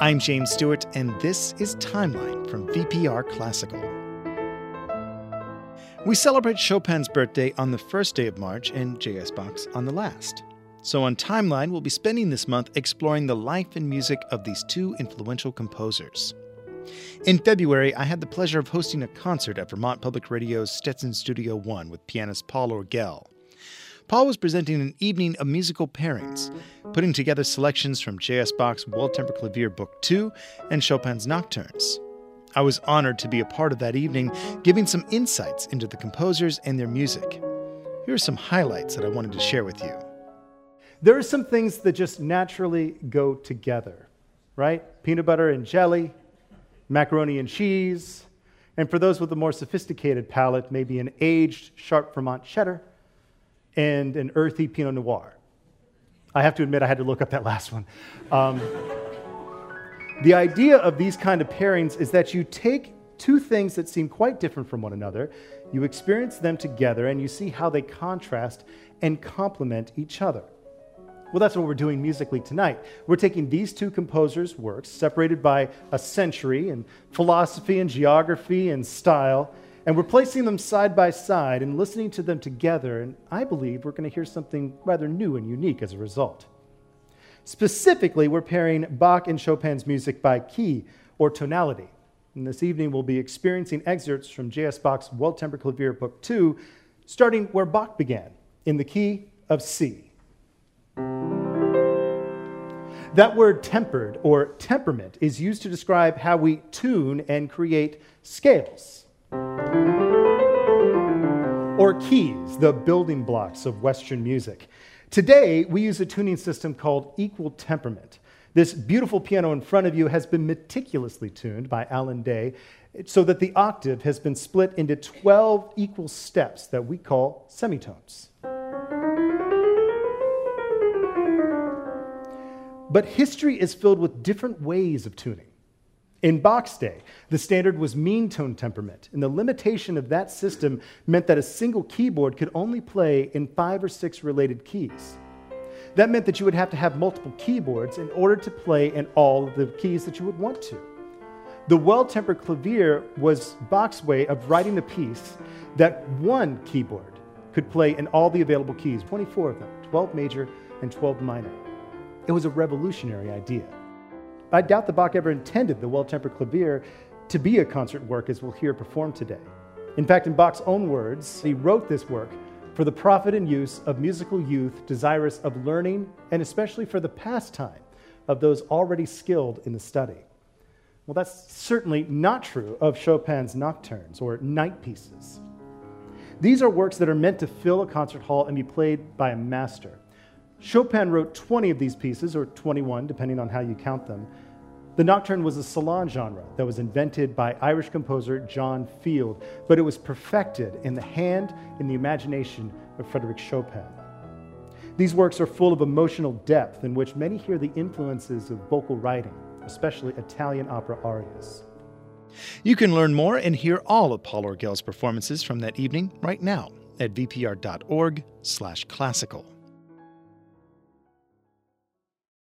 I'm James Stewart, and this is Timeline from VPR Classical. We celebrate Chopin's birthday on the first day of March and JS Bach's on the last. So, on Timeline, we'll be spending this month exploring the life and music of these two influential composers. In February, I had the pleasure of hosting a concert at Vermont Public Radio's Stetson Studio One with pianist Paul Orgel. Paul was presenting an evening of musical pairings, putting together selections from J.S. Bach's Well Tempered Clavier Book 2 and Chopin's Nocturnes. I was honored to be a part of that evening, giving some insights into the composers and their music. Here are some highlights that I wanted to share with you. There are some things that just naturally go together, right? Peanut butter and jelly, macaroni and cheese, and for those with a more sophisticated palate, maybe an aged sharp Vermont cheddar and an earthy Pinot Noir. I have to admit, I had to look up that last one. Um, the idea of these kind of pairings is that you take two things that seem quite different from one another, you experience them together, and you see how they contrast and complement each other. Well, that's what we're doing musically tonight. We're taking these two composers' works, separated by a century and philosophy and geography and style, and we're placing them side by side and listening to them together. And I believe we're going to hear something rather new and unique as a result. Specifically, we're pairing Bach and Chopin's music by key or tonality. And this evening, we'll be experiencing excerpts from J.S. Bach's Well Tempered Clavier Book 2, starting where Bach began, in the key of C. That word tempered or temperament is used to describe how we tune and create scales or keys, the building blocks of Western music. Today, we use a tuning system called equal temperament. This beautiful piano in front of you has been meticulously tuned by Alan Day so that the octave has been split into 12 equal steps that we call semitones. But history is filled with different ways of tuning. In Bach's day, the standard was mean tone temperament, and the limitation of that system meant that a single keyboard could only play in five or six related keys. That meant that you would have to have multiple keyboards in order to play in all of the keys that you would want to. The well tempered clavier was Bach's way of writing a piece that one keyboard could play in all the available keys 24 of them, 12 major and 12 minor. It was a revolutionary idea. I doubt that Bach ever intended the well tempered clavier to be a concert work as we'll hear performed today. In fact, in Bach's own words, he wrote this work for the profit and use of musical youth desirous of learning, and especially for the pastime of those already skilled in the study. Well, that's certainly not true of Chopin's nocturnes or night pieces. These are works that are meant to fill a concert hall and be played by a master. Chopin wrote 20 of these pieces, or 21, depending on how you count them. The nocturne was a salon genre that was invented by Irish composer John Field, but it was perfected in the hand and the imagination of Frederick Chopin. These works are full of emotional depth in which many hear the influences of vocal writing, especially Italian opera arias. You can learn more and hear all of Paul Orgel's performances from that evening right now at vpr.org/classical.